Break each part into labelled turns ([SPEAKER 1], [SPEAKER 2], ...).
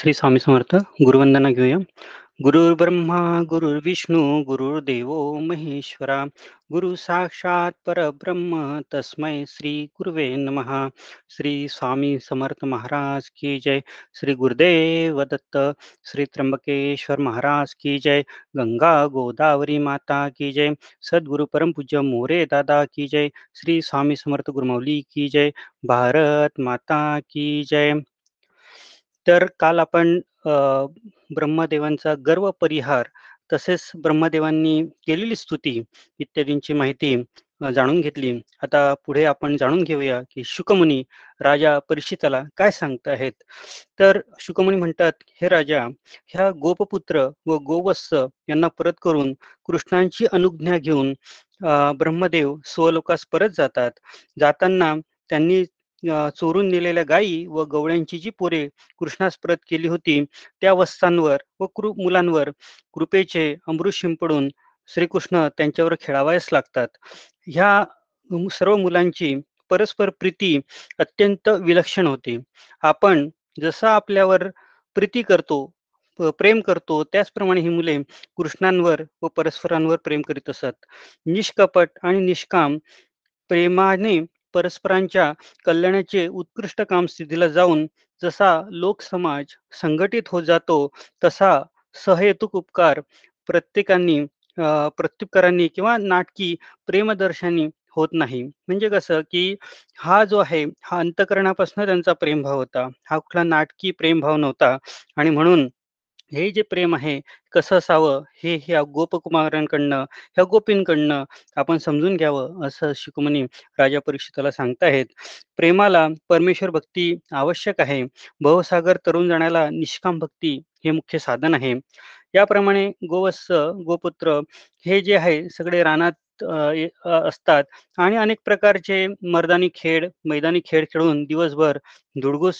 [SPEAKER 1] श्री स्वामी समर्थ, गुरुवंदना घेऊया. गुरुर्ब्रह्मा, गुरुर्विष्णू, गुरुर्देवो महेश्वरा, गुरु साक्षात परब्रह्म, तस्मै श्री गुरुवे नमः. श्री स्वामी समर्थ महाराज की जय. श्री गुरुदेव दत्त, श्री त्र्यंबकेश्वर महाराज की जय. गंगा गोदावरी माता की जय. सद्गुरु परम पूज्य मोरे दादा की जय. श्री स्वामी समर्थ गुरुमौली की जय. भारत माता की जय. तर काल आपण ब्रह्मदेवांचा गर्व परिहार तसेच ब्रह्मदेवांनी केलेली स्तुती इत्यादींची माहिती जाणून घेतली. आता पुढे आपण जाणून घेऊया की शुकमुनी राजा परीक्षिताला काय सांगत आहेत तर शुकमुनी म्हणतात हे राजा ह्या गोपपुत्र व गोवत्स यांना परत करून कृष्णांची अनुज्ञा घेऊन ब्रह्मदेव स्वलोकास परत जातात. जाताना त्यांनी चोरून नेलेल्या गायी व गवळ्यांची जी पोरे कृष्णास परत केली होती त्या वस्तांवर व कृ मुलांवर कृपेचे अमृत शिंपडून श्रीकृष्ण त्यांच्यावर खेळावयास लागतात. ह्या सर्व मुलांची परस्पर प्रीती अत्यंत विलक्षण होती. आपण जसा आपल्यावर प्रीती करतो प्रेम करतो त्याचप्रमाणे ही मुले कृष्णांवर व परस्परांवर प्रेम करीत असत. निष्कपट आणि निष्काम प्रेमाने परस्परांच्या कल्याणाचे उत्कृष्ट काम स्थितीला जाऊन जसा लोकसमाज संघटित होत जातो तसा सहयतुक उपकार प्रत्येकांनी प्रत्युपकारांनी किंवा नाटकी प्रेमदर्शनी होत नाही. म्हणजे कसं की हा जो आहे हा अंतकरणापासून त्यांचा प्रेमभाव होता. हा कुठला नाटकी प्रेमभाव नव्हता. आणि म्हणून हे जे प्रेम आहे कसं असावं हे ह्या गोपकुमारांकडनं ह्या गोपींकडनं आपण समजून घ्यावं असं शिकमणी राजा परीक्षिताला सांगताहेत. प्रेमाला परमेश्वर भक्ती आवश्यक आहे. भवसागर तरुण जाण्याला निष्काम भक्ती हे मुख्य साधन आहे. याप्रमाणे गोवत्स गोपुत्र हे जे आहे सगळे रानात असतात आणि अनेक प्रकारचे मर्दानी खेळ मैदानी खेळ खेळून दिवसभर धुडगूस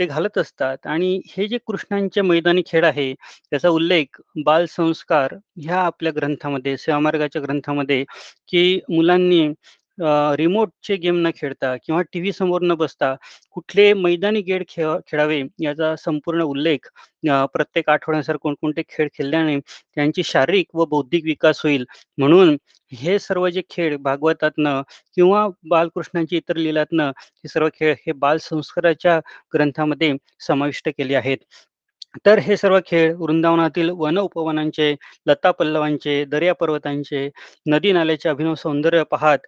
[SPEAKER 1] ते घालत असतात. आणि हे जे कृष्णांचे मैदानी खेळ आहे त्याचा उल्लेख बाल संस्कार ह्या आपल्या ग्रंथामध्ये सेवामार्गाच्या ग्रंथामध्ये की मुलांनी रिमोटचे गेम न खेळता किंवा टी व्ही समोर न बसता कुठले मैदानी गेड खेळ खेळावे याचा संपूर्ण उल्लेख प्रत्येक आठवड्यानुसार कोणकोणते खेळ खेळल्याने त्यांची शारीरिक व बौद्धिक विकास होईल. म्हणून हे सर्व जे खेळ भागवतातनं किंवा बालकृष्णांची इतर लिलातनं हे सर्व खेळ हे बाल संस्काराच्या ग्रंथामध्ये समाविष्ट केले आहेत. तर हे सर्व खेळ वृंदावनातील वन उपवनांचे लता पल्लवांचे दर्या पर्वतांचे नदी नाल्याचे अभिनव सौंदर्य पाहत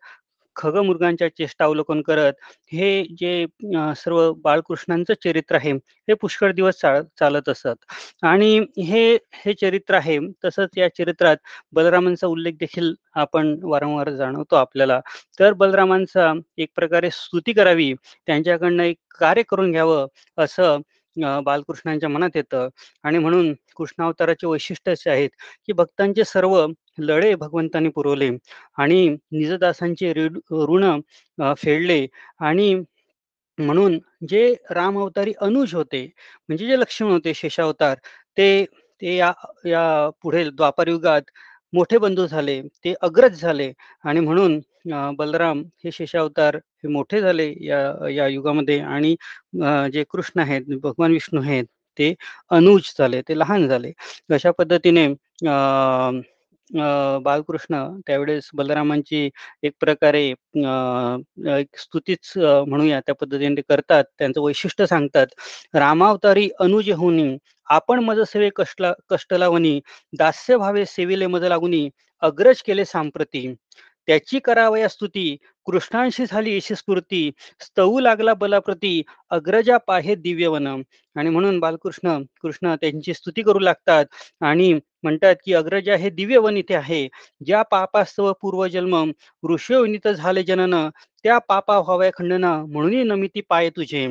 [SPEAKER 1] खगमृगांच्या चेष्टा अवलोकन करत हे जे सर्व बाळकृष्णांचं चरित्र आहे हे पुष्कळ दिवस चालत असत. आणि हे हे चरित्र आहे तसंच या चरित्रात बलरामांचा उल्लेख देखील आपण वारंवार जाणवतो आपल्याला. तर बलरामांचा एक प्रकारे स्तुती करावी त्यांच्याकडनं एक कार्य करून घ्यावं असं बालकृष्णांच्या मनात येतं. आणि म्हणून कृष्णावताराचे वैशिष्ट्य असे आहेत की भक्तांचे सर्व लढे भगवंतांनी पुरवले आणि निजदासांचे ऋण फेडले. आणि म्हणून जे राम अवतारी अनुज होते म्हणजे जे लक्ष्मण होते शेषावतार ते ते या या पुढे द्वापार युगात मोठे बंधू झाले ते अग्रज झाले आणि म्हणून बलराम हे शेषावतार हे मोठे झाले या या युगामध्ये आणि जे कृष्ण आहेत भगवान विष्णू आहेत ते अनुज झाले ते लहान झाले. अशा पद्धतीने बालकृष्ण त्यावेळेस बलरामांची एक प्रकारे एक स्तुतीच म्हणूया त्या पद्धतीने ते करतात त्यांचं वैशिष्ट्य सांगतात रामावतारी अनुज होनी आपण मज सेवे कष्टला कष्ट लावणी दास्य भावे सेविले मज लागुनी अग्रज केले सांप्रती त्याची करावया स्तुती. कृष्णांशी झाली अशी स्फूर्ती. स्तवू लागला बलाप्रती अग्रजा पाहे दिव्यवन आणि म्हणून बालकृष्ण कृष्ण त्यांची स्तुती करू लागतात. आणि म्हणतात की अग्रजा हे दिव्यवन इथे आहे. ज्या पापास्तव पूर्वजन्म ऋषयोनित झाले जनन त्या पापा व्हाव्या खंडन म्हणून नमिती पाय तुझे.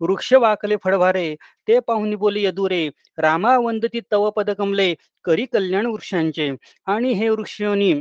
[SPEAKER 1] वृक्ष वाकले फळभारे ते पाहुनी बोले यदुरे रामा वंदती तव पद कमले करी कल्याण वृक्षांचे. आणि हे वृक्षयोनी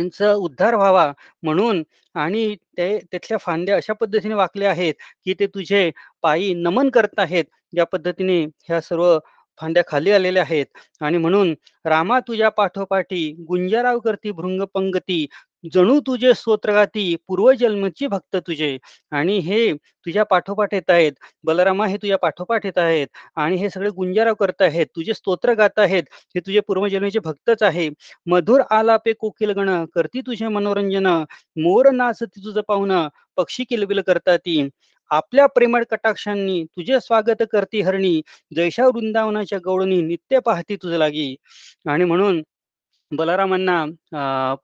[SPEAKER 1] त्यांचा उद्धार व्हावा म्हणून आणि ते तिथल्या फांद्या अशा पद्धतीने वाकल्या आहेत की ते तुझे पायी नमन करत आहेत. ज्या पद्धतीने ह्या सर्व फांद्या खाली आलेल्या आहेत. आणि म्हणून रामा तुझ्या पाठोपाठी गुंजाराव करती भृंग पंगती जणू तुझे स्तोत्रगाती पूर्वजन्मची भक्त तुझे. आणि हे तुझ्या पाठोपाठ येत आहेत. बलरामा हे तुझ्या पाठोपाठ येत आहेत. आणि हे सगळे गुंजाराव करत आहेत. तुझे स्तोत्र गात आहेत. हे तुझे पूर्वजन्मीचे भक्तच आहे. मधुर आलापे कोकिल गण करती तुझे मनोरंजन. मोर नाचती तुझं पाहुणं. पक्षी किलबिल करताती आपल्या प्रेमळ कटाक्षांनी तुझे स्वागत करती हरणी जैशा वृंदावनाच्या गौडनी नित्य पाहती तुझ लागी. आणि म्हणून बलरामांना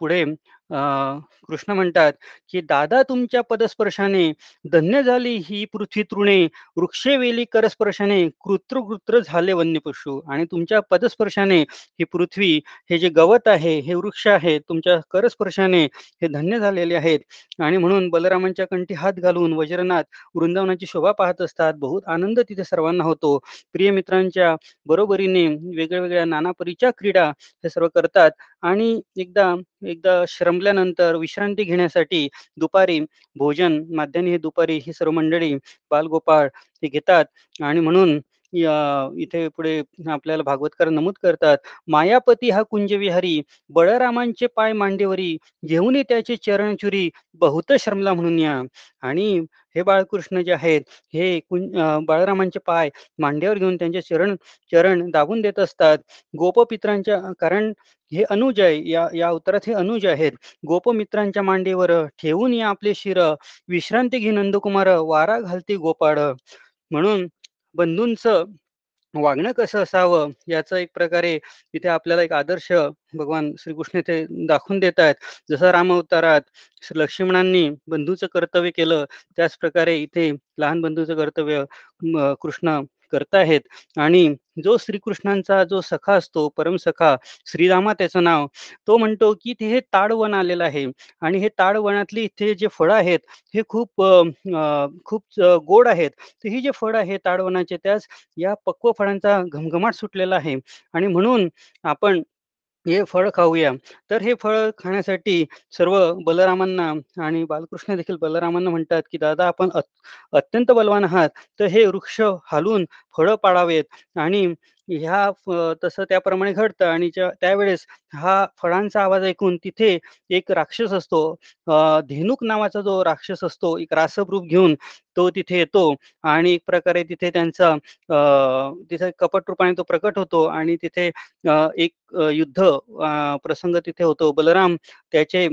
[SPEAKER 1] पुढे कृष्ण म्हणतात की दादा तुमच्या पदस्पर्शाने धन्य झाली ही पृथ्वी तृणे वृक्षे वेली करस्पर्शाने कृत्र कृत्र झाले वन्य पशु आणि तुमच्या पदस्पर्शाने ही पृथ्वी हे जे गवत आहे हे वृक्ष आहे तुमच्या करस्पर्शाने हे धन्य झालेले आहेत. आणि म्हणून बलरामांच्या कंठी हात घालून वज्रनाथ वृंदावनाची शोभा पाहत असतात. बहुत आनंद तिथे सर्वांना होतो. प्रिय मित्रांच्या बरोबरीने वेगळ्या वेगळ्या नाना परीच्या क्रीडा हे सर्व करतात. आणि एकदा एकदा श्रमल्यानंतर विश्रांती घेण्यासाठी दुपारी भोजन माध्यान्ही हे दुपारी ही सर्व मंडळी बालगोपाळ हे घेतात आणि म्हणून इथे पुढे आपल्याला भागवतकार नमूद करतात मायापती हा कुंजविहारी बळरामांचे पाय मांडेवरी घेऊन त्याचे चरणचुरी बहुत श्रमला म्हणून या. आणि हे बाळकृष्ण जे आहेत हे कुं बाळरामांचे पाय मांड्यावर घेऊन त्यांचे चरण चरण दाबून देत असतात. गोपपित्रांच्या कारण हे अनुज आहे या या उत्तरात हे अनुज आहेत. गोपमित्रांच्या मांडीवर ठेवून या आपले शिर विश्रांती घे नंदकुमार वारा घालते गोपाळ. म्हणून बंधूंचं वागणं कसं असावं? याचा एक प्रकारे इथे आपल्याला एक आदर्श भगवान श्रीकृष्ण इथे दाखवून देत आहेत. जसं राम अवतारात लक्ष्मणांनी बंधूचं कर्तव्य केलं त्याच प्रकारे इथे लहान बंधूचं कर्तव्य कृष्ण करतायत आणि जो श्रीकृष्णांचा जो सखा असतो परमसखा श्रीरामा त्याचं नाव तो म्हणतो की ते हे ताडवन आलेलं आहे. आणि हे ताडवनातली इथे जे फळं आहेत हे खूप खूप गोड आहेत. तर ही जे फळ आहे ताडवनाचे त्याच या पक्व फळांचा घमघमाट सुटलेला आहे. आणि म्हणून आपण हे फळ खाऊया. तर हे फळ खाण्यासाठी सर्व बलरामांना आणि बालकृष्ण देखील बलरामांना म्हणतात की दादा आपण अत्यंत बलवान आहात. तर हे वृक्ष हालून फळं पाडावेत. आणि ह्या तसं त्याप्रमाणे घडतं. आणि त्यावेळेस हा फळांचा आवाज ऐकून तिथे एक राक्षस असतो. धेनुक नावाचा जो राक्षस असतो एक रासप रूप घेऊन तो तिथे येतो. आणि एक प्रकारे तिथे त्यांचा तिथे कपट रूपाने तो प्रकट होतो. आणि तिथे एक युद्ध प्रसंग तिथे होतो. बलराम त्याचे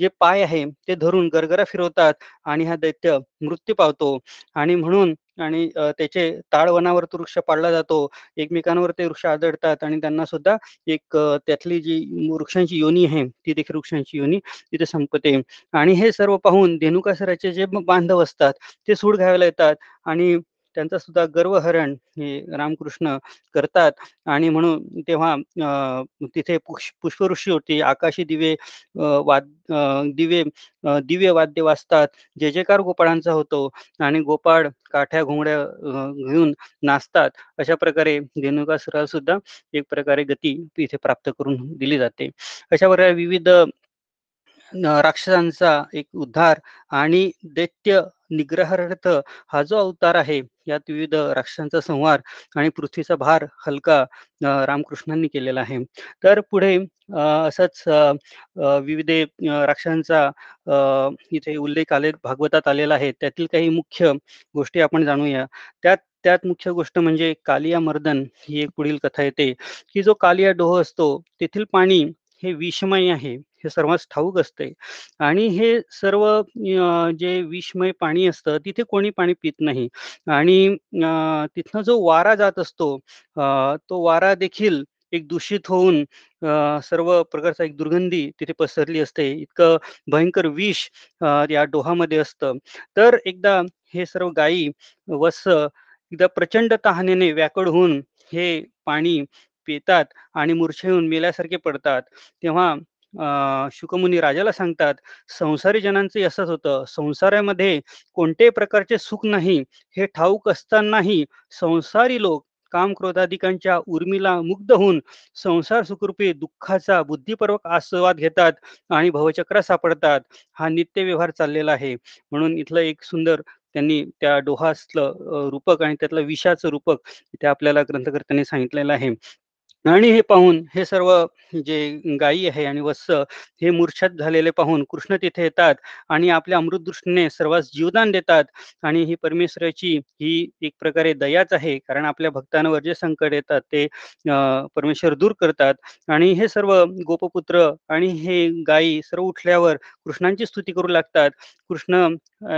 [SPEAKER 1] जे पाय आहे ते धरून गरगरा फिरवतात आणि हा दैत्य मृत्यू पावतो. आणि म्हणून आणि त्याचे ताळवनावर तो वृक्ष पाडला जातो. एकमेकांवर ते वृक्ष आदळतात आणि त्यांना सुद्धा एक त्यातली जी वृक्षांची योनी आहे ती देखील वृक्षांची योनी तिथे संपते. आणि हे सर्व पाहून धेनुकासराचे जे बांधव असतात ते सूड घ्यायला येतात आणि त्यांचा सुद्धा गर्वहरण हे रामकृष्ण करतात. आणि म्हणून तेव्हा तिथे पुष्प पुष्पऋषी होती. आकाशी दिवे वाद दिवे दिव्य वाद्य वाजतात. जे जयकार गोपाळांचा होतो आणि गोपाळ काठ्या घोंगड्या घेऊन नाचतात अशा प्रकारे रेणुकासुराला सुद्धा एक प्रकारे गती इथे प्राप्त करून दिली जाते. अशा प्रकारे विविध राक्षसांचा एक उद्धार आणि दैत्य निग्रहार्थ हा जो अवतार आहे यात विविध राक्षसांचा संहार आणि पृथ्वीचा भार हलका रामकृष्णांनी केलेला आहे. तर पुढे असंच विविध राक्षसांचा इथे उल्लेख आले भागवतात आलेला आहे. त्यातील काही मुख्य गोष्टी आपण जाणूया. त्यात त्यात मुख्य गोष्ट म्हणजे कालिया मर्दन ही एक पुढील कथा येते की जो कालिया डोह असतो तेथील पाणी हे विषमय आहे हे सर्वांस ठाऊक असते आणि हे सर्व जे विषमय पाणी असतं तिथे कोणी पाणी पित नाही. आणि तिथनं जो वारा जात असतो तो वारा देखील एक दूषित होऊन सर्व प्रकारचा एक दुर्गंधी तिथे पसरली असते. इतकं भयंकर विष या डोहामध्ये असतं. तर एकदा हे सर्व गायी वस एकदा प्रचंड तहानेने व्याकड होऊन हे पाणी पितात आणि मूर्छे येऊन मेल्यासारखे पडतात. तेव्हा शुकमुनी राजाला सांगतात संसारी जनांचं असंच होतं. संसारामध्ये कोणत्याही प्रकारचे सुख नाही. हे ठाऊक असतानाही संसारी लोक काम क्रोधाधिकांच्या उर्मीला मुग्ध होऊन संसार सुखरूपी दुःखाचा बुद्धिपूर्वक आस्वाद घेतात आणि भवचक्र सापडतात. हा नित्य व्यवहार चाललेला आहे. म्हणून इथलं एक सुंदर त्यांनी त्या डोहासलं रूपक आणि त्यातलं विषाचं रूपक इथे आपल्याला ग्रंथकर्त्यांनी सांगितलेलं आहे. आणि हे पाहून हे सर्व जे गायी आहे आणि वत्स हे मूर्छित झालेले पाहून कृष्ण तिथे येतात आणि आपल्या अमृतदृष्टीने सर्वांस जीवदान देतात. आणि ही परमेश्वराची ही एक प्रकारे दयाच आहे कारण आपल्या भक्तांवर जे संकट येतात ते परमेश्वर दूर करतात. आणि हे सर्व गोपपुत्र आणि हे गायी सर्व उठल्यावर कृष्णांची स्तुती करू लागतात. कृष्ण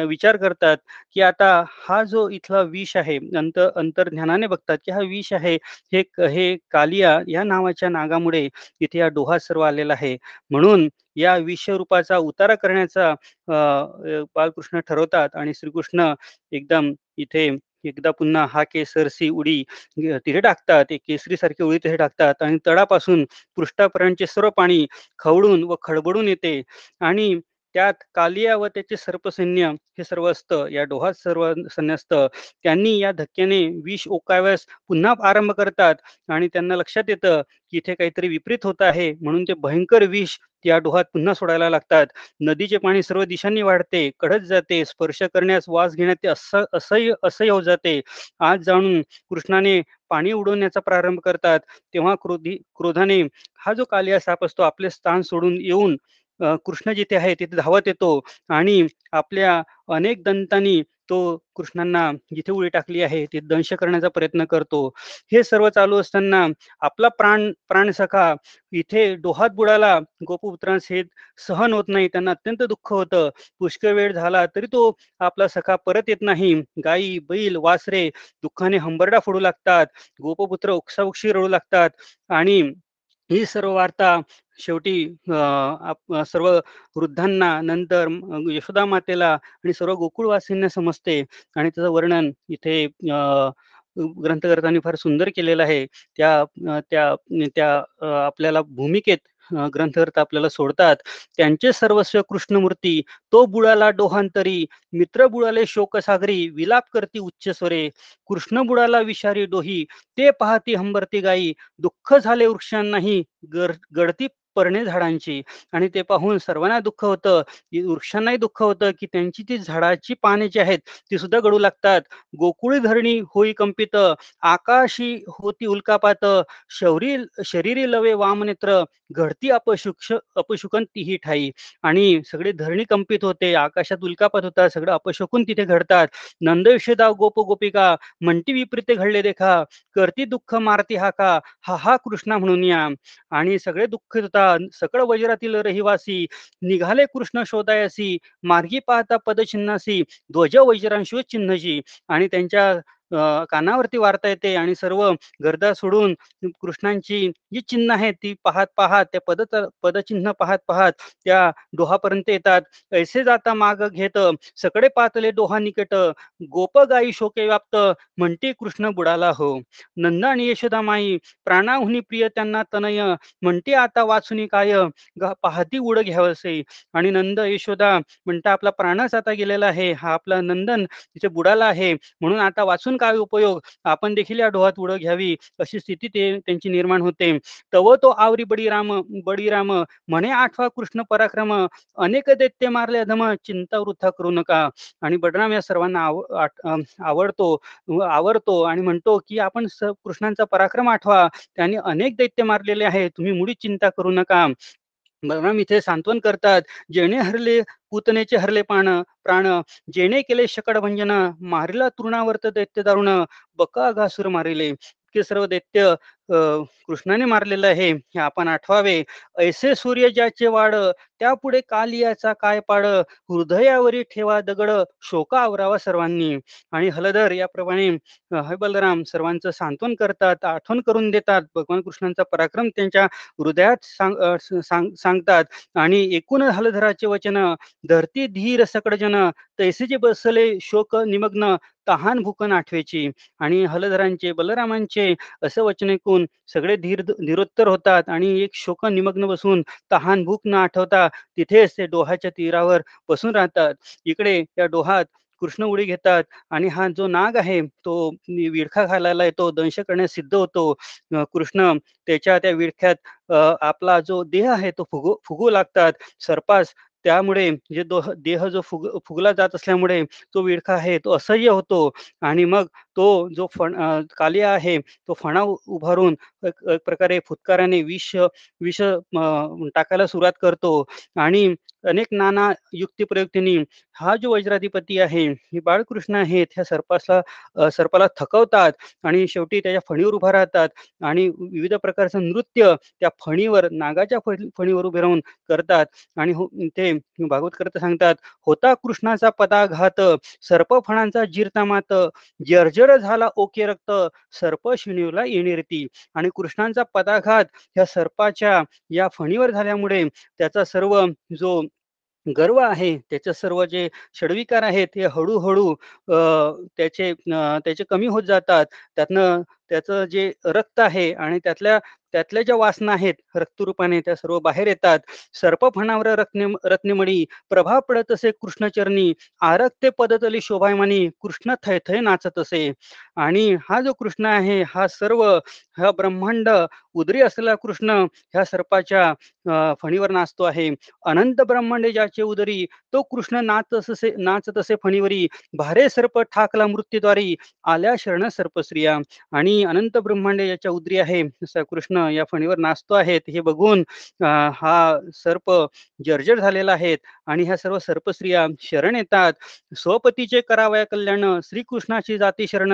[SPEAKER 1] विचार करतात की आता हा जो इथला विष आहे अंत अंतर्ज्ञानाने बघतात की हा विष आहे हे हे कालिया या नावाच्या नागामुळे इथे या डोहा सर्व आलेला आहे. म्हणून या विषरूपाचा उतारा करण्याचा बालकृष्ण ठरवतात आणि श्रीकृष्ण एकदम इथे एकदा पुन्हा हा केसरसी उडी तिथे टाकतात एक केसरी सारखी उडी तिथे टाकतात आणि तळापासून पृष्ठापर्यंतचे सर्व पाणी खवळून व खडबडून येते. आणि त्यात कालिया व त्याचे सर्पसैन्य हे सर्व असतं. या डोहात सर्व सैन्य असतं. त्यांनी या धक्क्याने विष ओकाव्यास पुन्हा आरंभ करतात आणि त्यांना लक्षात येतं की इथे काहीतरी विपरीत होत आहे. म्हणून ते भयंकर विष या डोहात पुन्हा सोडायला लागतात. नदीचे पाणी सर्व दिशांनी वाढते कडत जाते स्पर्श करण्यास वास घेण्यात ते असह्य असह्य हो जाते. आज जाणून कृष्णाने पाणी उडवण्याचा प्रारंभ करतात. तेव्हा क्रोधी क्रोधाने हा जो कालिया साप असतो आपले स्थान सोडून येऊन कृष्ण जिथे आहे तिथे धावत येतो आणि आपल्या अनेक दंतांनी तो कृष्णांना जिथे उडी टाकली आहे ते दंश करण्याचा प्रयत्न करतो. हे सर्व चालू असताना आपला प्राण प्राणसखा इथे डोहात बुडाला. गोपपुत्रांसहित सहन होत नाही. त्यांना अत्यंत दुःख होतं. पुष्कळ वेळ झाला तरी तो आपला सखा परत येत नाही. गाई बैल वासरे दुःखाने हंबरडा फोडू लागतात. गोपपुत्र उक्षाउक्षी रडू लागतात आणि ही सर्व वार्ता शेवटी सर्व वृद्धांना नंतर यशोदा मातेला आणि सर्व गोकुळवासींना समजते आणि त्याचं वर्णन इथे ग्रंथकर्त्यांनी फार सुंदर केलेलं आहे. त्या त्या त्या आपल्याला भूमिकेत ग्रंथकर्ता आपल्याला सोडतात. त्यांचे सर्वस्व कृष्णमूर्ती तो बुडाला डोहांतरी मित्र बुडाले शोकसागरी विलाप करती उच्च स्वरे. कृष्ण बुडाला विषारी डोही ते पाहती हंबरती गाई. दुःख झाले वृक्षांनाही गडती परणे झाडांची. आणि ते पाहून सर्वांना दुःख होतं. वृक्षांनाही दुःख होतं की त्यांची ती झाडाची पाने जी आहेत ती सुद्धा गडू लागतात. गोकुळी धरणी होई कंपित आकाशी होती उल्कापात शौरी शरीरी लवे वामनेत्र घडती अपशुक्ष अपशुकन ही ठाई. आणि सगळे धरणी कंपित होते आकाशात उल्कापात होता सगळं अपशकुन तिथे घडतात. नंदविषेदा गोप गोपिका म्हणती विपरीते घडले देखा. करती दुःख मारती हाका. हा हा कृष्णा म्हणून या. आणि सगळे दुःख होता सकळ वज्रातील रहिवासी निघाले कृष्ण शोधायसी मार्गी पाहता पदचिन्हासी ध्वज वज्रांशो चिन्हजी आणि त्यांच्या कानावरती वार्ता येते आणि सर्व गर्दा सोडून कृष्णांची जी चिन्ह आहेत ती पाहत पाहत त्या पद पदचिन्ह पाहत पाहत त्या डोहापर्यंत येतात. ऐसे जाता माग घेत सकडे पातले डोहा निकट गोप गाई शोके व्याप्त म्हणते कृष्ण बुडाला हो. नंदा आणि यशोदा माई प्राणाहुनी प्रिय त्यांना तनय म्हणते आता वाचुनी काय पाहती उड घ्यावसे. आणि नंद यशोदा म्हणता आपला प्राणच आता गेलेला आहे हा आपला नंदन तिथे बुडाला आहे म्हणून आता वाचून काय उपयोग? आपण देखील या डोहात उडं घ्यावी अशी स्थिती ते त्यांची निर्माण होते. तव तो आवरी बडी राम बडी राम म्हणे आठवा कृष्ण पराक्रम अनेक दैत्य मारले धम चिंता वृथा करू नका. आणि बडराम या सर्वांना आवडतो आवडतो आणि म्हणतो की आपण कृष्णांचा पराक्रम आठवा. त्याने अनेक दैत्य मारलेले आहे तुम्ही मुळी चिंता करू नका. बलराम इथे सांत्वन करतात. जेणे हरले पुतनेचे हरले पाण प्राण. जेणे केले शकड भंजन मारिला तृणावर्त दैत्य दारुण. बका घासूर मारिले इतके सर्व दैत्य. कृष्णाने मारलेलं आहे. हे आपण आठवावे. ऐसे सूर्य ज्याचे वाड त्यापुढे कालियाचा काय पाड? हृदयावरी ठेवा दगड शोका आवरावा सर्वांनी. आणि हलधर याप्रमाणे हे बलराम सर्वांचं सांत्वन करतात आठवण करून देतात. भगवान कृष्णांचा पराक्रम त्यांच्या हृदयात सांग सांग सांगतात. आणि एकूण हलधराचे वचन धरती धीर सकडजन तैसेचे बसले शोक निमग्न तहान भूकन आठवेची. आणि हलधरांचे बलरामांचे असं वचन ऐकून सगळे धीर धीरोत्तर होतात आणि एक शोक निमग्न बसून तहान भूक न आठवता तिथेच ते डोहाच्या तीरावर बसून राहतात. इकडे या डोहात कृष्ण उडी घेतात आणि हा जो नाग आहे तो विडखा घालायला येतो दंश करण्यास सिद्ध होतो. कृष्ण त्याच्या त्या विडख्यात आपला जो देह आहे तो फुगू फुगू लागतात. सर्पास त्यामुळे जे देह जो फुग फुगला जात असल्यामुळे तो विडखा आहे तो असह्य होतो आणि मग तो जो फण कालिया आहे तो फणा उभारून एक प्रकारे फुतकाराने विष विष टाकायला सुरुवात करतो. आणि अनेक नाना युक्तिप्रयुक्तींनी हा जो वज्राधिपती आहे, हे बाळकृष्ण आहेत, ह्या सर्पासला सर्पाला थकवतात आणि शेवटी त्याच्या फणीवर उभा राहतात आणि विविध प्रकारचं नृत्य त्या फणीवर नागाच्या फणीवर उभे राहून करतात. आणि हो, ते भागवत करता सांगतात, "होता कृष्णाचा पदाघात, सर्प फणांचा जीरता मात, जर्जर झाला ओके रक्त, सर्प शिणीवला येणेरती." आणि कृष्णांचा पदाघात ह्या सर्पाच्या या फणीवर झाल्यामुळे त्याचा सर्व जो गर्व आहे, त्याचे सर्व जे षडविकार आहेत, ते हळूहळू अ, त्याचे त्याचे कमी होत जातात. त्यातनं त्याचं जे रक्त आहे आणि त्यातल्या त्यातल्या ज्या वासना आहेत, रक्तरूपाने त्या सर्व बाहेर येतात. सर्पफणावर रत्ने रत्नमणी, प्रभा पडत असे कृष्णचरणी, आरक्ते पदतली शोभायमानी, कृष्ण थय थय नाचत असे. आणि हा जो कृष्ण आहे, हा सर्व हा ब्रह्मांड उदरी असलेला कृष्ण ह्या सर्पाच्या फणीवर नाचतो आहे. अनंत ब्रह्मांड ज्याचे उदरी, तो कृष्ण नाच असे नाचत असे फणीवरी, भारे सर्प ठाकला मृत्यूद्वारी, आल्या शरण सर्पश्रिया आणि अनंत ब्रह्मांड याच्या उदरी आहे, कृष्ण या फणीवर नाचतो आहेत हे बघून हा सर्प जर्जर झालेला आहे आणि ह्या सर्व सर्पस्त्रिया शरण येतात. स्वपतीचे करावया कल्याण, श्रीकृष्णाची जाती शरण,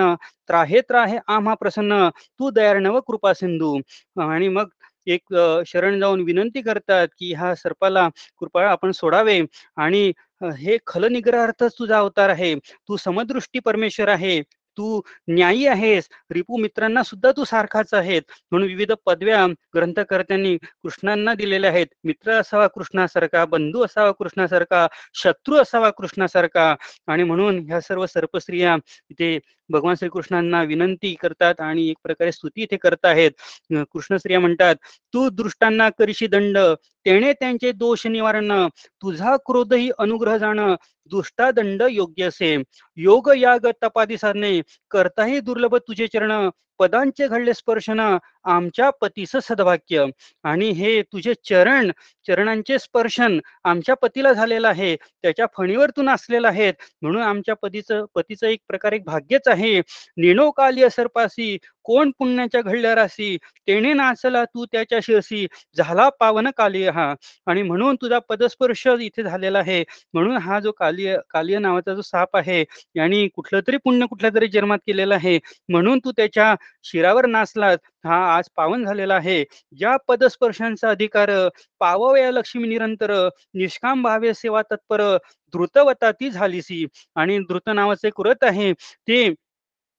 [SPEAKER 1] त्राहे त्राहे आम्हा प्रसन्न, तू दयार्णव कृपा सिंधू. आणि मग एक शरण जाऊन विनंती करतात, की ह्या सर्पाला कृपा आपण सोडावे आणि हे हे खलनिग्रहार्थच तुझा अवतार आहे. तू समदृष्टी परमेश्वर आहे. तू न्यायी आहेस. रिपू मित्रांना सुद्धा तू सारखाच आहेस म्हणून विविध पदव्या ग्रंथकर्त्यांनी कृष्णांना दिलेल्या आहेत. मित्र असावा कृष्णासारखा, बंधू असावा कृष्णासारखा, शत्रू असावा कृष्णासारखा आणि म्हणून ह्या सर्व सर्पस्त्रिया इथे भगवान श्रीकृष्णांना विनंती करतात आणि एक प्रकारे स्तुती इथे करत आहेत. अ, म्हणतात, "तू दृष्टांना करीशी दंड, तेणे त्यांचे दोष निवारण, तुझा क्रोधही अनुग्रह जाण, दुष्टा दंड योग्य असे. योग याग तपादी साधने, करताही दुर्लभ तुझे चरण, पदांचे घडले स्पर्शन, आमच्या पतीस सद्भाग्य." आणि हे तुझे चरण, चरणांचे स्पर्शन आमच्या पतीला झालेलं आहे. त्याच्या फणीवर तू नाचलेला आहे. म्हणून आमच्या पतीचं पतीचं एक प्रकारे एक भाग्यच आहे. "नेणो काली सर्पासी, कोण पुण्याच्या घडल्या रासी, तेने नाचला तू त्याच्या शिरसी, झाला पावन काली हा." आणि म्हणून तुझा पदस्पर्श इथे झालेला आहे. म्हणून हा जो कालिय कालिय नावाचा जो साप आहे, याने कुठलं तरी पुण्य कुठल्या तरी जन्मात केलेला आहे. म्हणून तू त्याच्या शिरावर नाचलात हा आज पावन झालेला आहे. या पदस्पर्शांचा अधिकार, पावया लक्ष्मी निरंतर, निष्काम भावे सेवा तत्पर, द्रुतवता ती झालीसी. आणि द्रुत नावाचे एक व्रत आहे. ते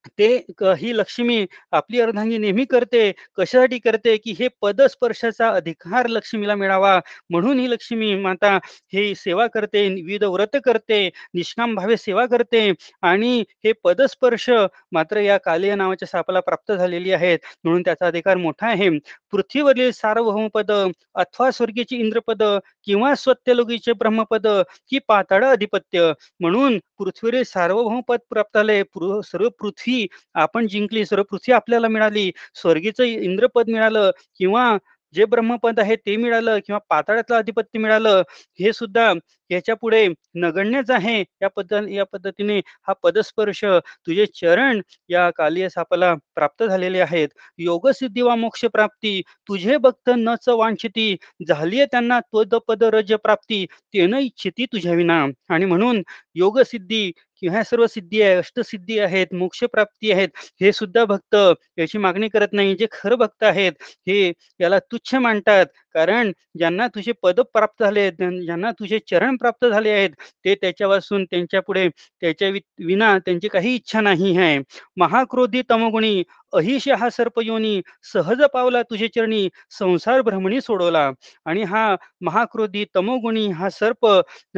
[SPEAKER 1] ते ही लक्ष्मी आपली अर्धांगी नेहमी करते. कशासाठी करते, की हे पदस्पर्शाचा अधिकार लक्ष्मीला मिळावा म्हणून ही लक्ष्मी माता हे सेवा करते, विविध व्रत करते, निष्काम भावे सेवा करते आणि हे पदस्पर्श मात्र या कालिया नावाच्या सापाला प्राप्त झालेली आहेत. म्हणून त्याचा अधिकार मोठा आहे. पृथ्वीवरील सार्वभौमपद अथवा स्वर्गीचे इंद्रपद किंवा स्वत्यलोकीचे ब्रह्मपद की पाताळ अधिपत्य. म्हणून पृथ्वीवरील सार्वभौम पद प्राप्त झाले. सर्व पृथ्वी आपण जिंकली, सर्व पृथ्वी आपल्याला मिळाली. स्वर्गीचं इंद्रपद मिळालं किंवा जे ब्रह्मपद आहे ते मिळालं किंवा पाताळातलं आधिपत्य मिळालं. हे सुद्धा याच्यापुढे नगण्यच आहे. या पद्ध या पद्धतीने हा पदस्पर्श तुझे चरण या कालिय सापाला प्राप्त झालेले आहेत. योगसिद्धी वा मोक्ष प्राप्ती तुझे भक्त न च वांछिती, झालीये त्यांना त्वदपद रज प्राप्ती, तेन इच्छिती तुझ्या विना. आणि म्हणून योगसिद्धी किंवा ह्या सर्व सिद्धी आहे, अष्टसिद्धी आहेत, मोक्षप्राप्ती आहेत. हे सुद्धा भक्त याची मागणी करत नाही. जे खरं भक्त आहेत, हे याला तुच्छ मानतात. कारण ज्यांना तुझे पद प्राप्त झाले आहेत, ज्यांना तुझे चरण प्राप्त झाले आहेत, ते त्याच्यापासून त्यांच्या पुढे त्याच्या विना त्यांची काही इच्छा नाही आहे. महाक्रोधी तमगुणी अहिश हा सर्पयोनी, सहज पावला तुझे चरणी, संसार भ्रमणी सोडवला. आणि हा महाक्रोधी तमोगुणी हा सर्प,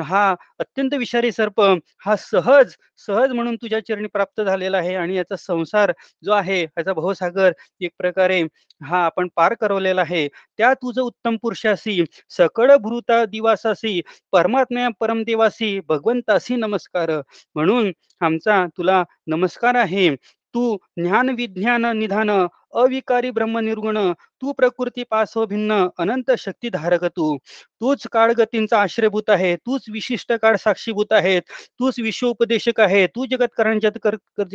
[SPEAKER 1] हा अत्यंत विषारी सर्प, हा सहज सहज म्हणून तुझ्या चरणी प्राप्त झालेला आहे आणि याचा संसार जो आहे, याचा भवसागर एक प्रकारे हा आपण पार करवलेला आहे. त्या तुझं उत्तम पुरुषासी, सकळ भृता दिवासासी, परमात्म्या परमदेवासी, भगवंतासी नमस्कार. म्हणून आमचा तुला नमस्कार आहे. तू ज्ञान, विज्ञान, निधान, अविकारी ब्रह्मनिर्गुण, तू प्रकृती पासो भिन्न अनंत शक्तीधारक तू. तूच काळ गतींचा आश्रयभूत आहे तूच विशिष्ट काळ साक्षीभूत आहे तूच विश्वोपदेशक आहे तू जगत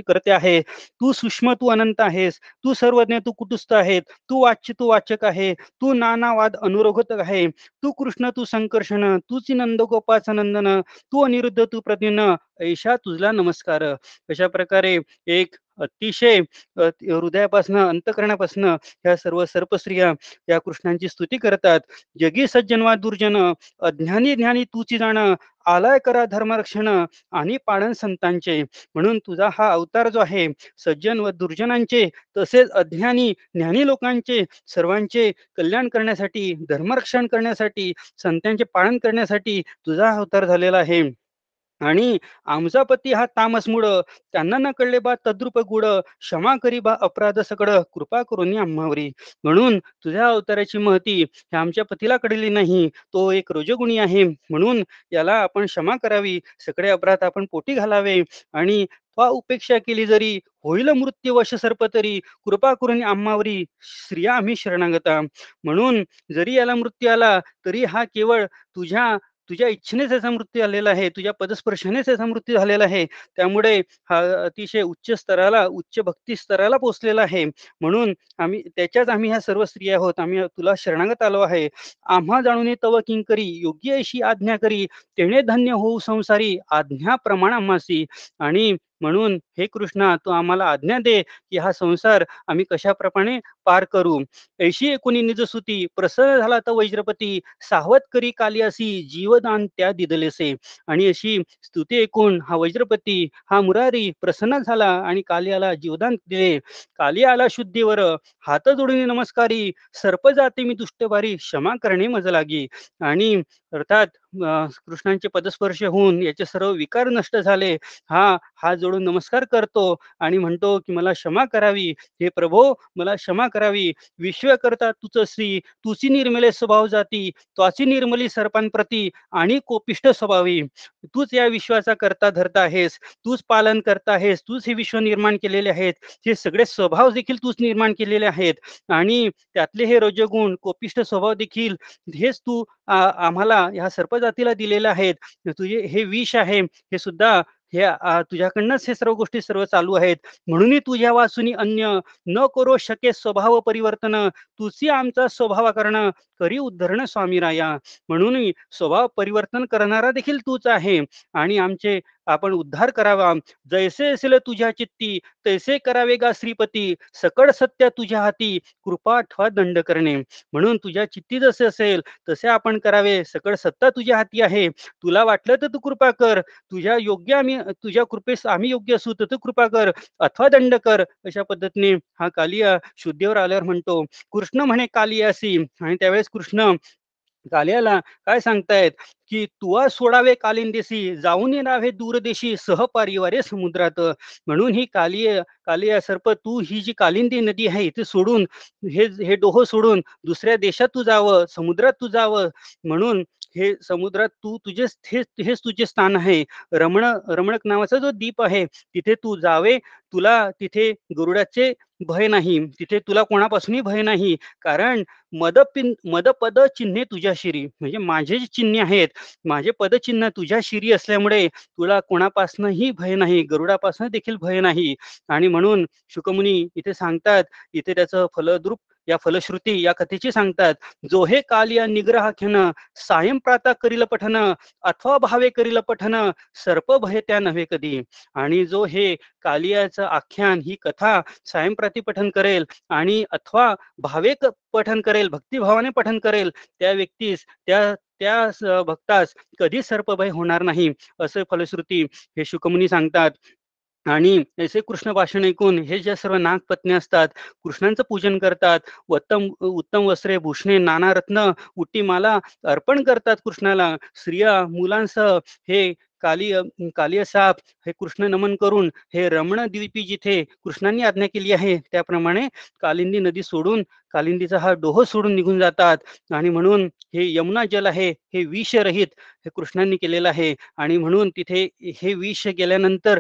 [SPEAKER 1] करते आहे. तू सूक्ष्म तू अनंत आहेस तू सर्वज्ञ तू कुटुस्थ आहे तू वाच्य तू वाचक आहे तू नानावाद अनुरोगत आहे. तू कृष्ण तू संकर्षण तूच नंद गोपाच नंदन तू अनिरुद्ध तू प्रतिन ऐशा तुझला नमस्कार. अशा प्रकारे एक अतिशय हृदयापासून अंतकरणापासून ह्या सर्व स्त्रिया या कृष्णांची स्तुती करतात. जगी सज्जनवा दुर्जन अज्ञानी ज्ञानी तुची जाण आलाय करा धर्मरक्षण आणि पाळण संतांचे. म्हणून तुझा हा अवतार जो आहे सज्जन व दुर्जनांचे तसेच अज्ञानी ज्ञानी लोकांचे सर्वांचे कल्याण करण्यासाठी धर्मरक्षण करण्यासाठी संतांचे पालन करण्यासाठी तुझा अवतार झालेला आहे. आणि आमचा पती हा तामस मुड त्यांना न कळले बा तद्रुप गुड क्षमा करी बा अपराध सकड कृपा करून आम्हावरी म्हणून तुझ्या अवताराची महती ह्या आमच्या पतीला कळली नाही. तो एक रोजगुणी आहे. म्हणून याला आपण क्षमा करावी. सगळे अपराध आपण पोटी घालावे. आणि वा उपेक्षा केली जरी होईल मृत्यू वश सर्प तरी. कृपा करून आम्हावरी स्त्रिया आम्ही शरणागता. म्हणून जरी याला मृत्यू आला तरी हा केवळ तुझ्या तुझ्या इच्छेनेच याचा मृत्यू झालेला आहे तुझ्या पदस्पर्शानेच याचा मृत्यू झालेला आहे त्यामुळे हा अतिशय उच्च स्तराला उच्च भक्ती स्तराला पोचलेला आहे. म्हणून आम्ही त्याच्याच आम्ही ह्या सर्व स्त्रिया आहोत आम्ही तुला शरणागत आलो आहे. आम्हा जाणून तव किंकरी योग्य अशी आज्ञा करी तेणे धन्य होऊ संसारी आज्ञा प्रमाण आम्हासी. आणि म्हणून हे कृष्णा तू आम्हाला आज्ञा दे की हा संसार आम्ही कशाप्रमाणे पार करू. ऐशी एकोणी निजसुती प्रसन्न झाला तर वज्रपती सावध करी कालियासी जीवदान त्या दिदलेसे. आणि अशी स्तुती ऐकून हा वज्रपती हा मुरारी प्रसन्न झाला आणि कालियाला जीवदान दिले. कालियाला शुद्धीवर हात जोडून नमस्कारी सर्प जाते मी दुष्टबारी क्षमा करणे मज लागी. आणि अर्थात कृष्णांचे पदस्पर्श होऊन याचे सर्व विकार नष्ट झाले. हा हा जोडून नमस्कार करतो आणि म्हणतो की मला क्षमा करावी. हे प्रभो मला क्षमा करावी. विश्व करता तुझ श्री तुची निर्मले स्वभाव जाती त्वाची निर्मली सर्पांप्रती आणि कोपिष्ट स्वभावी. तूच या विश्वाचा करता धरता आहेस तूच पालन करता आहेस तूच हे विश्व निर्माण केलेले आहेत. हे सगळे स्वभाव देखील तूच निर्माण केलेले आहेत. आणि त्यातले हे रजगुण कोपिष्ट स्वभाव देखील हेच तू आम्हाला ह्या जातीला दिलेले आहेत. तुझे हे विष आहे हे सुद्धा हे तुझ्याकडनंच हे सर्व गोष्टी सर्व चालू आहेत. म्हणूनही तुझ्या वासुनी अन्य न करो शके स्वभाव परिवर्तन. तुझी आमचा स्वभाव करणं करी उद्धरण स्वामी राया म्हणून स्वभाव परिवर्तन करणारा देखील तूच आहे. आणि आमचे आपण उद्धार करावा. जैसे असेल तुझ्या चित्ती तैसे करावे गा श्रीपती. सकळ सत्य तुझ्या हाती कृपा अथवा दंड करणे. म्हणून तुझ्या चित्ती जसे असेल तसे आपण करावे. सकळ सत्ता तुझ्या हाती आहे. तुला वाटलं तर तू कृपा कर. तुझ्या योग्य आम्ही तुझ्या कृपेस आम्ही योग्य असू तर तू कृपा कर. अथवा दंड कर. अशा पद्धतीने हा कालिया शुद्धीवर आल्यावर म्हणतो. कृष्ण म्हणे कालियासी. आणि त्यावेळेस कृष्ण कालियाला काय सांगतायत? की तुवा सोडावे कालिंदेसी जाऊन येणावे दूरदेशी सहपारिवारे समुद्रात. म्हणून ही कालिय कालिया सर्प तू ही जी कालिंदी नदी आहे इथे सोडून हे हे डोह सोडून दुसऱ्या देशात तू जावं समुद्रात तू जावं. म्हणून हे समुद्रात तू तुझे हेच हेच तुझे स्थान आहे. रमण रमणक नावाचा जो द्वीप आहे तिथे तू जावे. तुला तिथे गरुडाचे भय नाही. तिथे तुला कोणापासूनही भय नाही. कारण मद पिन मदपद चिन्हे तुझ्या शिरी. म्हणजे माझे जे चिन्हे आहेत माझे पदचिन्ह तुझ्या शिरी असल्यामुळे तुला कोणापासूनही भय नाही. गरुडापासून देखील भय नाही. आणि म्हणून शुकमुनी इथे सांगतात इथे त्याचं फलद्रुप या फलश्रुती या कथेची सांगतात जो हे काल या निग्रहाख्यन सायं प्राता करील पठन अथवा भावे करील पठन सर्प भय त्या नव्हे कधी. आणि जो हे कालियाचं आख्यान ही कथा सायंप्राती पठन करेल आणि अथवा भावेक पठन करेल भक्तिभावाने पठन करेल त्या व्यक्तीस त्या त्या भक्तास कधी सर्पभय होणार नाही असं फलश्रुती हे शुकमुनी सांगतात. आणि ऐसे कृष्ण भाषण ऐकून हे ज्या सर्व नागपत्नी असतात कृष्णांचं पूजन करतात उत्तम उत्तम वस्त्रे भूषणे नाना रत्न उट्टी माला अर्पण करतात कृष्णाला स्त्रिया मुलांसह हे काली कालिय साप हे कृष्ण नमन करून हे रमण द्वीपी जिथे कृष्णांनी आज्ञा केली आहे त्याप्रमाणे कालिंदी नदी सोडून कालिंदीचा हा डोह सोडून निघून जातात. आणि म्हणून हे यमुना जल आहे हे विषरहित हे कृष्णांनी केलेलं आहे. आणि म्हणून तिथे हे विष गेल्यानंतर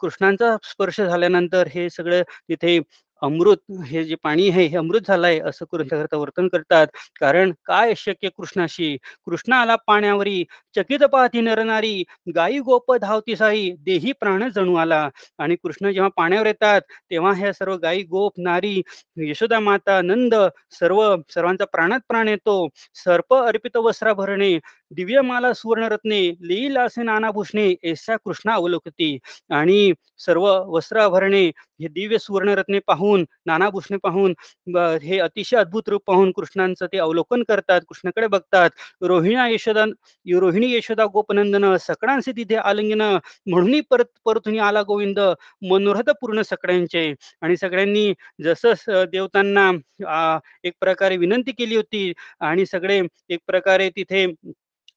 [SPEAKER 1] कृष्णांचा स्पर्श झाल्यानंतर हे सगळं तिथे अमृत हे जे पाणी आहे हे अमृत झालंय असं करता वर्तन करतात. कारण काय शक्य कृष्णाशी? कृष्ण आला पाण्यावरी चकित पाहती नरनारी गायी गोप धावती साई देही प्राण जणू आला. आणि कृष्ण जेव्हा पाण्यावर येतात तेव्हा ह्या सर्व गायी गोप नारी यशोदा माता नंद सर्व सर्वांचा प्राणात प्राण येतो. सर्प अर्पित वस्त्रा भरणे दिव्यमाला सुवर्णरत्ने लीला असे नानाभूषणे ऐसा कृष्ण अवलोकती. आणि सर्व वस्त्र भरणे हे दिव्य सुवर्णरत्ने पाहून नानाभूषणे पाहून हे अतिशय अद्भुत रूप पाहून कृष्णांचं ते अवलोकन करतात कृष्णाकडे बघतात. रोहिणा यशोदा रोहिणी यशोदा गोपनंदन सकळांचे तिथे आलिंगन म्हणूनही परत परतून आला गोविंद मनोरथ पूर्ण सकळ्यांचे आणि सगळ्यांनी जसं देवतांना एक प्रकारे विनंती केली होती आणि सगळे एक प्रकारे तिथे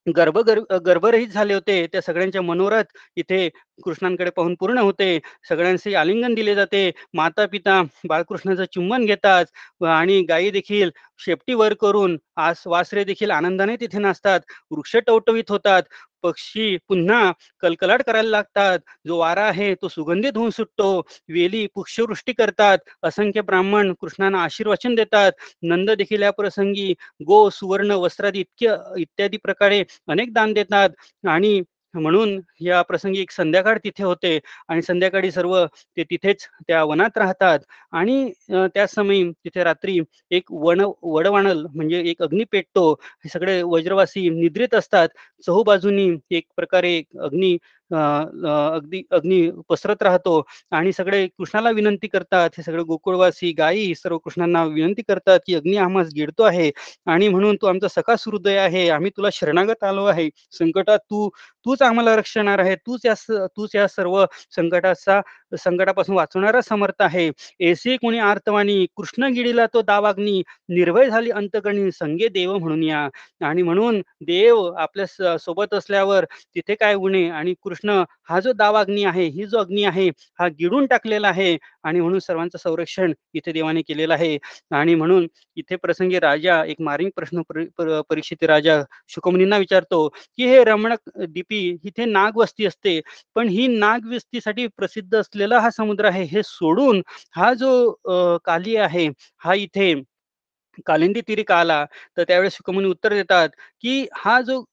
[SPEAKER 1] गर्भ गर्भरहित झाले होते त्या सगळ्यांच्या मनोरथ इथे कृष्णांकडे पाहून पूर्ण होते. सगळ्यांचे आलिंगन दिले जाते. माता पिता बाळकृष्णाचं चुंबन घेतात आणि गायी देखील शेपटी वर करून आस वासरे देखील आनंदाने तिथे नाचतात. वृक्ष टवटवीत होतात. पक्षी पुन्हा कलकलाट करायला लागतात. जो वारा आहे तो सुगंधित होऊन सुटतो. वेली पुष्यवृष्टी करतात. असंख्य ब्राह्मण कृष्णांना आशीर्वचन देतात. नंद देखील या प्रसंगी गो सुवर्ण वस्त्रादी इतक्य इत्यादी प्रकारे अनेक दान देतात. आणि म्हणून या प्रसंगी एक संध्याकाळ तिथे होते आणि संध्याकाळी सर्व ते तिथेच त्या वनात राहतात. आणि त्याच समयी तिथे रात्री एक वन वडवाणल म्हणजे एक अग्नी पेटतो हे सगळे वज्रवासी निद्रित असतात. चहूबाजूनी एक प्रकारे अग्नी अगदी अग्नी पसरत राहतो आणि सगळे कृष्णाला विनंती करतात. हे सगळे गोकुळवासी गायी सर्व कृष्णांना विनंती करतात की अग्नी आम्हास गिळतो आहे आणि म्हणून तू आमचा सखा हृदय आहे. आम्ही तुला शरणागत आलो आहे. संकटात तू तूच आम्हाला रक्षणार आहे. तूच या तूच या सर्व संकटाचा संकटापासून वाचवणारा समर्थ आहे. एसे कोणी आर्तवानी कृष्ण गिळीला तो दावाग्नी निर्भय झाली अंतकणी संगे देव म्हणून या. आणि म्हणून देव आपल्यासोबत असल्यावर तिथे काय गुणे आणि कृष्ण हा जो दावाग्नी आहे ही जो अग्नी आहे हा गिळून टाकलेला आहे आणि म्हणून सर्वांचं संरक्षण इथे देवाने केलेलं आहे. आणि म्हणून इथे प्रसंगी राजा एक मार्मिक प्रश्न परीक्षित राजा शुकमुनींना विचारतो की हे रमणक दीपी इथे नागवस्ती असते पण ही नागवस्तीसाठी प्रसिद्ध असलेला हा समुद्र आहे हे सोडून हा जो काली आहे हा इथे कालिंदी तिरी का आला? तर त्यावेळेस शुकमुनी उत्तर देतात की हा जो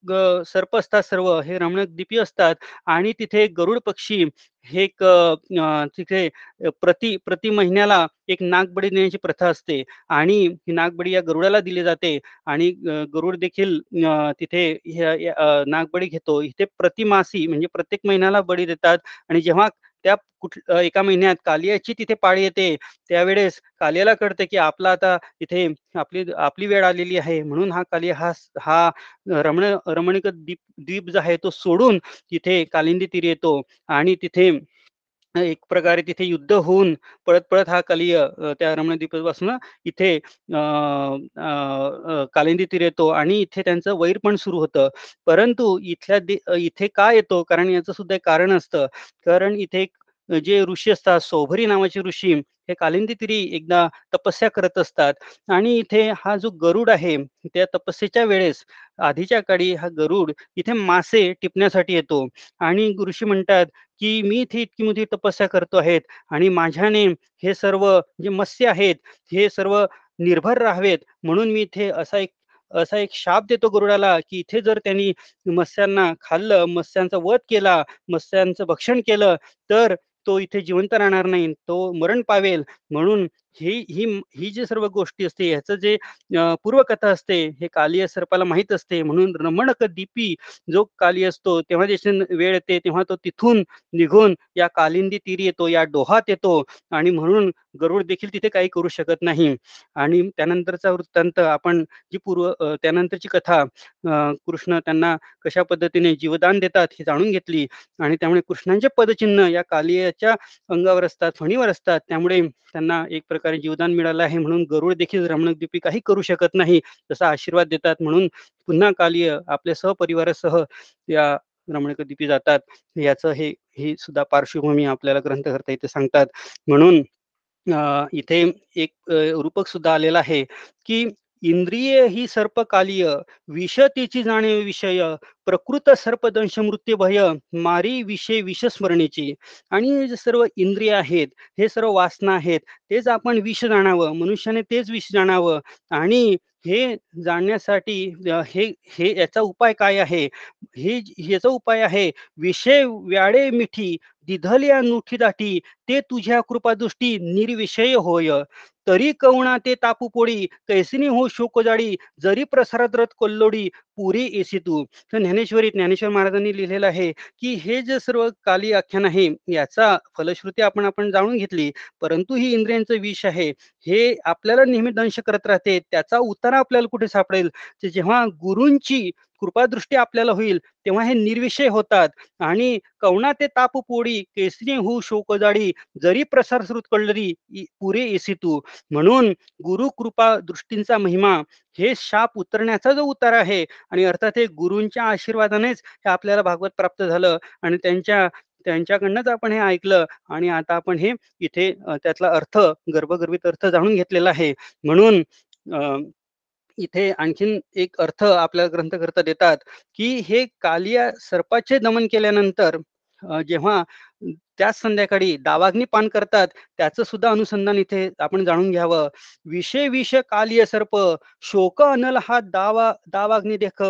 [SPEAKER 1] सर्प असतात सर्व हे रमणक दीपी असतात आणि तिथे गरुड पक्षी हे एक तिथे प्रति प्रति महिन्याला एक नागबडी देण्याची प्रथा असते आणि ही नागबडी या गरुडाला दिली जाते आणि गरुड देखील तिथे नागबडी घेतो. इथे प्रतिमासी म्हणजे प्रत्येक महिन्याला बळी देतात आणि जेव्हा त्या कुठ एका महिन्यात कालियाची तिथे पाळी येते. त्यावेळेस कालियाला कळतं की आपला आता इथे आपली आपली वेळ आलेली आहे. म्हणून हा कालिया हा हा रमण रमणीक द्वीप द्वीप जो आहे तो सोडून तिथे कालिंदी तीर येतो. आणि तिथे एक प्रकारे तिथे युद्ध होऊन पळत पळत हा कलिय त्या रमणद्वीपापासून इथे कालिंदीतीर येतो आणि इथे त्यांचं वैर पण सुरू होतं. परंतु इथल्या इथे का येतो? कारण याचं सुद्धा एक कारण असतं. कारण इथे जे ऋषी असतात सोभरी नावाचे ऋषी हे कालिंदीतिरी एकदा तपस्या करत असतात. आणि इथे हा जो गरुड आहे त्या तपस्येच्या वेळेस आधीच्या काळी हा गरुड इथे मासे टिपण्यासाठी येतो. आणि ऋषी म्हणतात की मी इथे इतकी मोठी तपस्या करतो आहेत आणि माझ्याने हे सर्व जे मत्स्य आहेत हे सर्व निर्भर राहावेत. म्हणून मी इथे असा एक असा एक शाप देतो गरुडाला की इथे जर त्यांनी मत्स्यांना खाल्लं मत्स्यांचा वध केला मत्स्यांचं भक्षण केलं तर तो इथे जिवंत राहणार नाही तो मरण पावेल. म्हणून ही ही ही जी सर्व गोष्टी असते ह्याचं जे पूर्वकथा असते हे कालिय सर्पाला माहीत असते म्हणून रमणक दीपी जो काली असतो तेव्हा जे वेळ येते तेव्हा तो तिथून निघून या कालिंदी तीरी येतो या डोहात येतो आणि म्हणून गरुड देखील तिथे काही करू शकत नाही. आणि त्यानंतरचा वृत्तांत आपण जी पूर्व त्यानंतरची कथा कृष्ण त्यांना कशा पद्धतीने जीवदान देतात हे जाणून घेतली आणि त्यामुळे कृष्णांचे पदचिन्ह या कालियाच्या अंगावर असतात फणीवर असतात त्यामुळे त्यांना एक प्रकार जीवदान मिळालं आहे म्हणून गरुड देखील रमणकदीपी काही करू शकत नाही तसा आशीर्वाद देतात म्हणून पुन्हा कालिय आपल्या सहपरिवारासह या रमणकदीपी जातात. याचं हे ही सुद्धा पार्श्वभूमी आपल्याला ग्रंथकर्ता इथे सांगतात. म्हणून इथे एक रूपक सुद्धा आलेला आहे की इंद्रिये ही सर्पकालीय विष तिची जाणे विषय प्रकृत सर्पदंश मृत्यू भय मारी विषय विषस्मरणेची. आणि हे जे सर्व इंद्रिय आहेत हे सर्व वासना आहेत तेच आपण विष जाणावं मनुष्याने तेच विष जाणावं. आणि हे जाणण्यासाठी हे हे याचा उपाय काय आहे? हे याचा उपाय आहे विषय व्याळे मिठी दिधल्या नुठी दाटी ते तुझ्या कृपादृष्टी निर्विषय होय. तरी कवणा ते तापू पोळी कैसिनी हो शोकजाडी जरी प्रसारात रथ कोल्लोडी पुरी एसी तू. तर ज्ञानेश्वरी ज्ञानेश्वर महाराजांनी लिहिलेलं आहे की हे जे सर्व काली आख्यान आहे याचा फलश्रुती आपण आपण जाणून घेतली. परंतु ही इंद्रियांचं विष आहे. हे आपल्याला नेहमी दंश करत राहते. त्याचा उतारा आपल्याला कुठे सापडेल? जेव्हा गुरूंची कृपादृष्टी आपल्याला होईल तेव्हा हे निर्विषय होतात. आणि कवना ते ताप पोडी केसरी होऊ शोकजाडी जरी प्रसार श्रुत कळरी पुरे एसी तू. म्हणून गुरु कृपा दृष्टींचा महिमा हे शाप उतरण्याचा जो उतार आहे आणि अर्थात हे गुरूंच्या आशीर्वादानेच हे आपल्याला भागवत प्राप्त झालं आणि त्यांच्या त्यांच्याकडनंच आपण हे ऐकलं आणि आता आपण हे इथे त्यातला अर्थ गर्भगर्भित अर्थ जाणून घेतलेला आहे. म्हणून इथे आणखीन एक अर्थ आपल्या ग्रंथकर्ता देतात की हे कालिया सर्पाचे दमन केल्यानंतर जेव्हा त्याच संध्याकाळी दावाग्नी पान करतात त्याचं सुद्धा अनुसंधान इथे आपण जाणून घ्यावं. विषय विष कालिय सर्प शोक अनल हा दावा दावाग्नी देख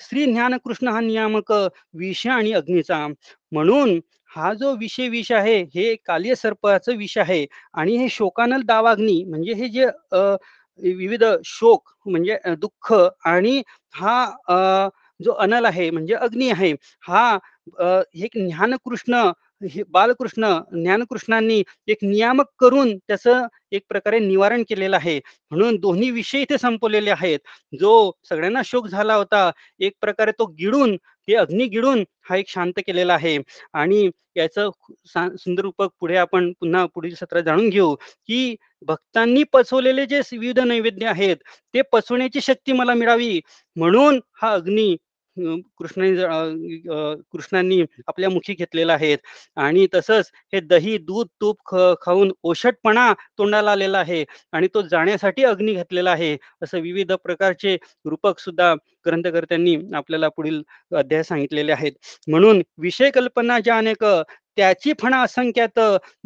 [SPEAKER 1] श्री ज्ञान कृष्ण हा नियामक विष आणि अग्नीचा. म्हणून हा जो विषय विष आहे हे कालिय सर्पाचं विष आहे आणि हे शोकानल दावाग्नी म्हणजे हे जे अं विविध शोक म्हणजे दुःख आणि हा जो अनल आहे म्हणजे अग्नी आहे हा एक ज्ञानकृष्ण बालकृष्ण ज्ञानकृष्णांनी एक नियामक करून त्याचं एक प्रकारे निवारण केलेलं आहे. म्हणून दोन्ही विषय इथे संपवलेले आहेत. जो सगळ्यांना शोक झाला होता एक प्रकारे तो गिळून ते अग्नी गिळून हा एक शांत केलेला आहे. आणि याचं सुंदर रूपक पुढे आपण पुन्हा पुढील सत्रात जाणून घेऊ की भक्तांनी पचवलेले जे विविध नैवेद्य आहेत ते पचवण्याची शक्ती मला मिळावी. म्हणून हा अग्नी कृष्णाने कृष्णांनी आपल्या मुखी घेतलेला आहे आणि तसंच हे दही दूध तूप खाऊन ओशटपणा तोंडाला आलेला आहे. आणि तो जाण्यासाठी अग्नी घातलेला आहे. असं विविध प्रकारचे रूपक सुद्धा ग्रंथकर्त्यांनी आपल्याला पुढील अध्याय सांगितलेले आहेत. म्हणून विषय कल्पना ज्या अनेक त्याची फणा असंख्यात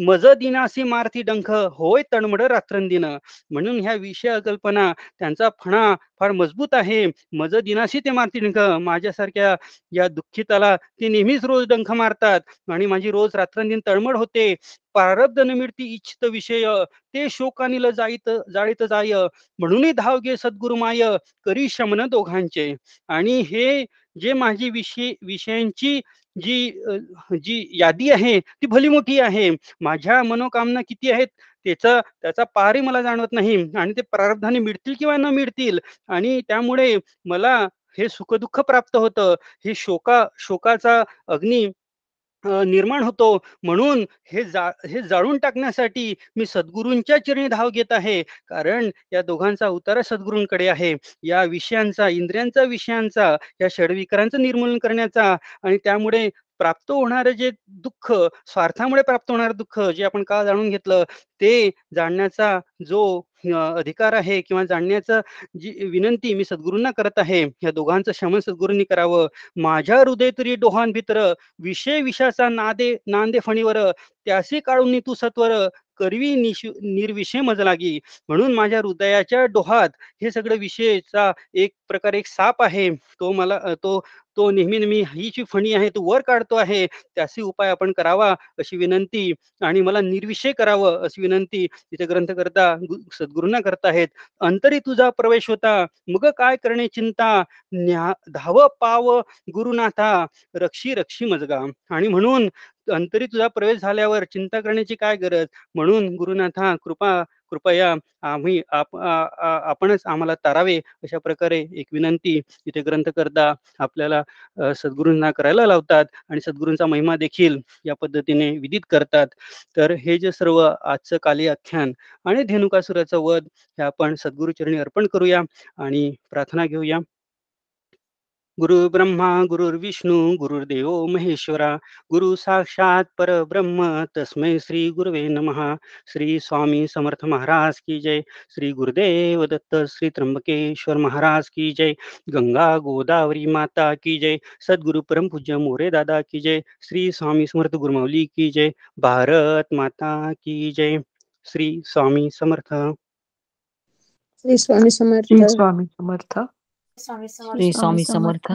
[SPEAKER 1] मज दिनासी मारती डंख होय तणमड रात्रंदिन. म्हणून ह्या विषय कल्पना त्यांचा फणा फार मजबूत आहे. मज दिनाशी ते मारती डंख. माझ्यासारख्या या दुःखिताला ते नेहमीच रोज डंख मारतात. आणि माझी रोज रात्रंदिन तळमळ होते. प्रारब्ध न मिळती इच्छित विषय ते शोकानिल जाईत जाळीत जाय. म्हणूनही धाव घे सद्गुरु माय करी शमन दोघांचे. आणि हे जे माझी विषय विषयांची जी जी यादी आहे ती भली मोठी आहे. माझ्या मनोकामना किती आहेत त्याचा त्याचा पारही मला जाणवत नाही आणि ते प्रारब्धाने मिळतील किंवा न मिळतील आणि त्यामुळे मला हे सुखदुःख प्राप्त होतं. हे शोका शोकाचा अग्नी निर्माण होतो. म्हणून हे जा हे जाळून टाकण्यासाठी मी सद्गुरूंच्या चरणी धाव घेत आहे. कारण या दोघांचा उतारा सद्गुरूंकडे आहे. या विषयांचा इंद्रियांचा विषयांचा या षडविकारांचं निर्मूलन करण्याचा आणि त्यामुळे प्राप्त होणारे जे दुःख स्वार्थामुळे प्राप्त होणारे दुःख जे आपण का जाणून घेतलं ते जाणण्याचा जो अधिकार आहे किंवा जाणण्याचा जी विनंती मी सद्गुरूंना करत आहे या दोघांचं शमन सद्गुरूंनी करावं. माझ्या हृदय तरी डोहान भितर विषय विषाचा नादे नांदे फणीवर त्यासी काढून तू सत्वर करवी निर्विषय मज लागी. म्हणून माझ्या हृदयाच्या डोहात हे सगळं विषयचा एक प्रकारे एक साप आहे. तो मला तो तो नेहमी नेहमी ही जी फणी आहे तो वर काढतो आहे त्याची उपाय आपण करावा अशी विनंती आणि मला निर्विषय करावं अशी विनंती तिथे ग्रंथकर्ता करता सद्गुरूंना करत आहेत. अंतरी तुझा प्रवेश होता मग काय करणे चिंता? न्या धाव पाव गुरुनाथा रक्षी रक्षी मजगा. आणि म्हणून अंतरी तुझा प्रवेश झाल्यावर चिंता करण्याची काय गरज? म्हणून गुरुनाथा कृपा कृपया आम्ही आप आपणच आम्हाला तारावे अशा प्रकारे एक विनंती इथे ग्रंथकर्ता आपल्याला सद्गुरूंना करायला लावतात आणि सद्गुरूंचा महिमा देखील या पद्धतीने विदित करतात. तर हे जे सर्व आजचं काली आख्यान आणि धेनुकासुराचं वध हे आपण सद्गुरूचरणी अर्पण करूया आणि प्रार्थना घेऊया. गुरु ब्रह्मा गुरुर्विष्णू गुरुर्देव महेश्वरा गुरु साक्षात परब्रह्म तस्मै श्री गुरुवे नमः। श्री स्वामी समर्थ महाराज की जय। श्री गुरुदेव दत्त श्री त्र्यंबकेश्वर महाराज की जय। गंगा गोदावरी माता की जय। सद्गुरु परम पूज्य मोरे दादा की जय। श्री स्वामी समर्थ गुरुमाऊली की जय। भारत माता की जय। श्री स्वामी समर्थ।
[SPEAKER 2] श्री स्वामी समर्थ।
[SPEAKER 3] स्वामी समर्थ
[SPEAKER 4] स्वामी समर्थ।
[SPEAKER 5] श्री स्वामी समर्थ.